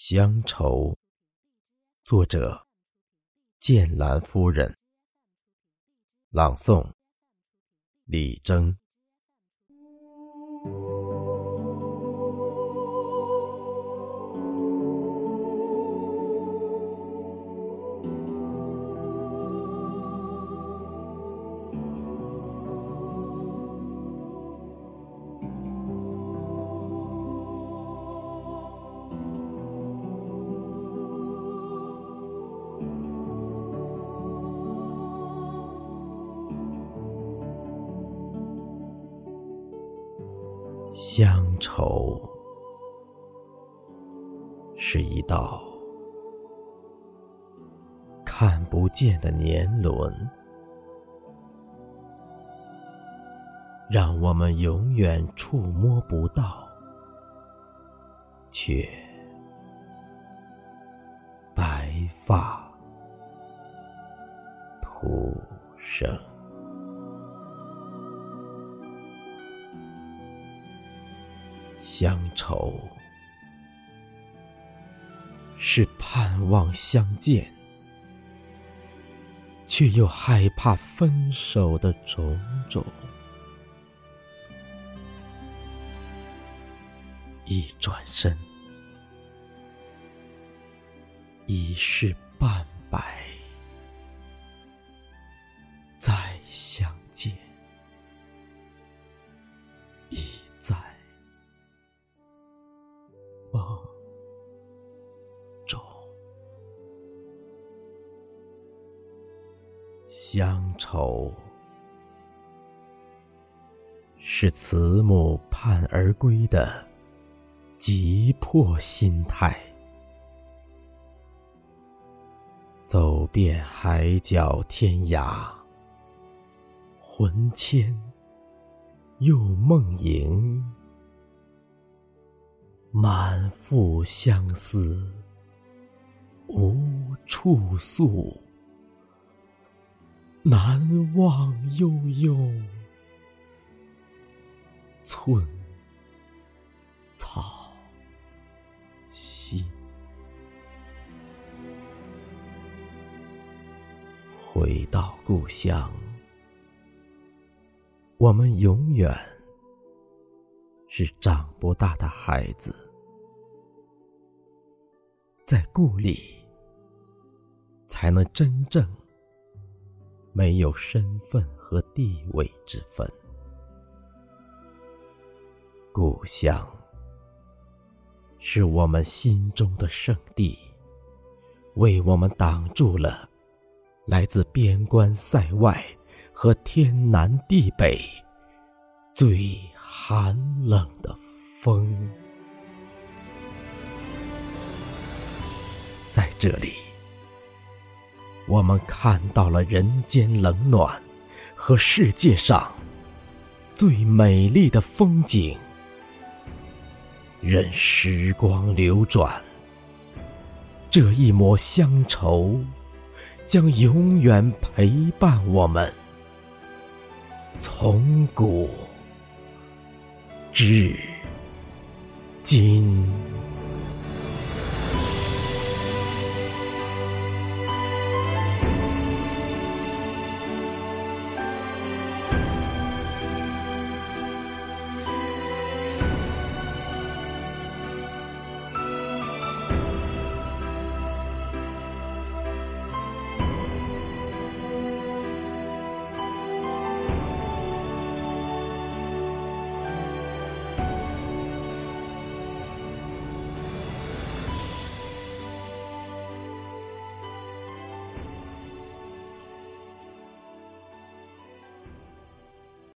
乡愁，作者：剑兰夫人。朗诵：李征。乡愁是一道看不见的年轮，让我们永远触摸不到，却白发徒生。乡愁是盼望相见，却又害怕分手的种种。一转身，已是乡愁是慈母盼儿归的急迫心态，走遍海角天涯，魂牵又梦萦，满腹相思无处诉。难忘悠悠，寸草心。回到故乡，我们永远是长不大的孩子，在故里才能真正。没有身份和地位之分，故乡是我们心中的圣地，为我们挡住了来自边关塞外和天南地北最寒冷的风，这里。我们看到了人间冷暖和世界上最美丽的风景。任时光流转，这一抹乡愁将永远陪伴我们，从古至今。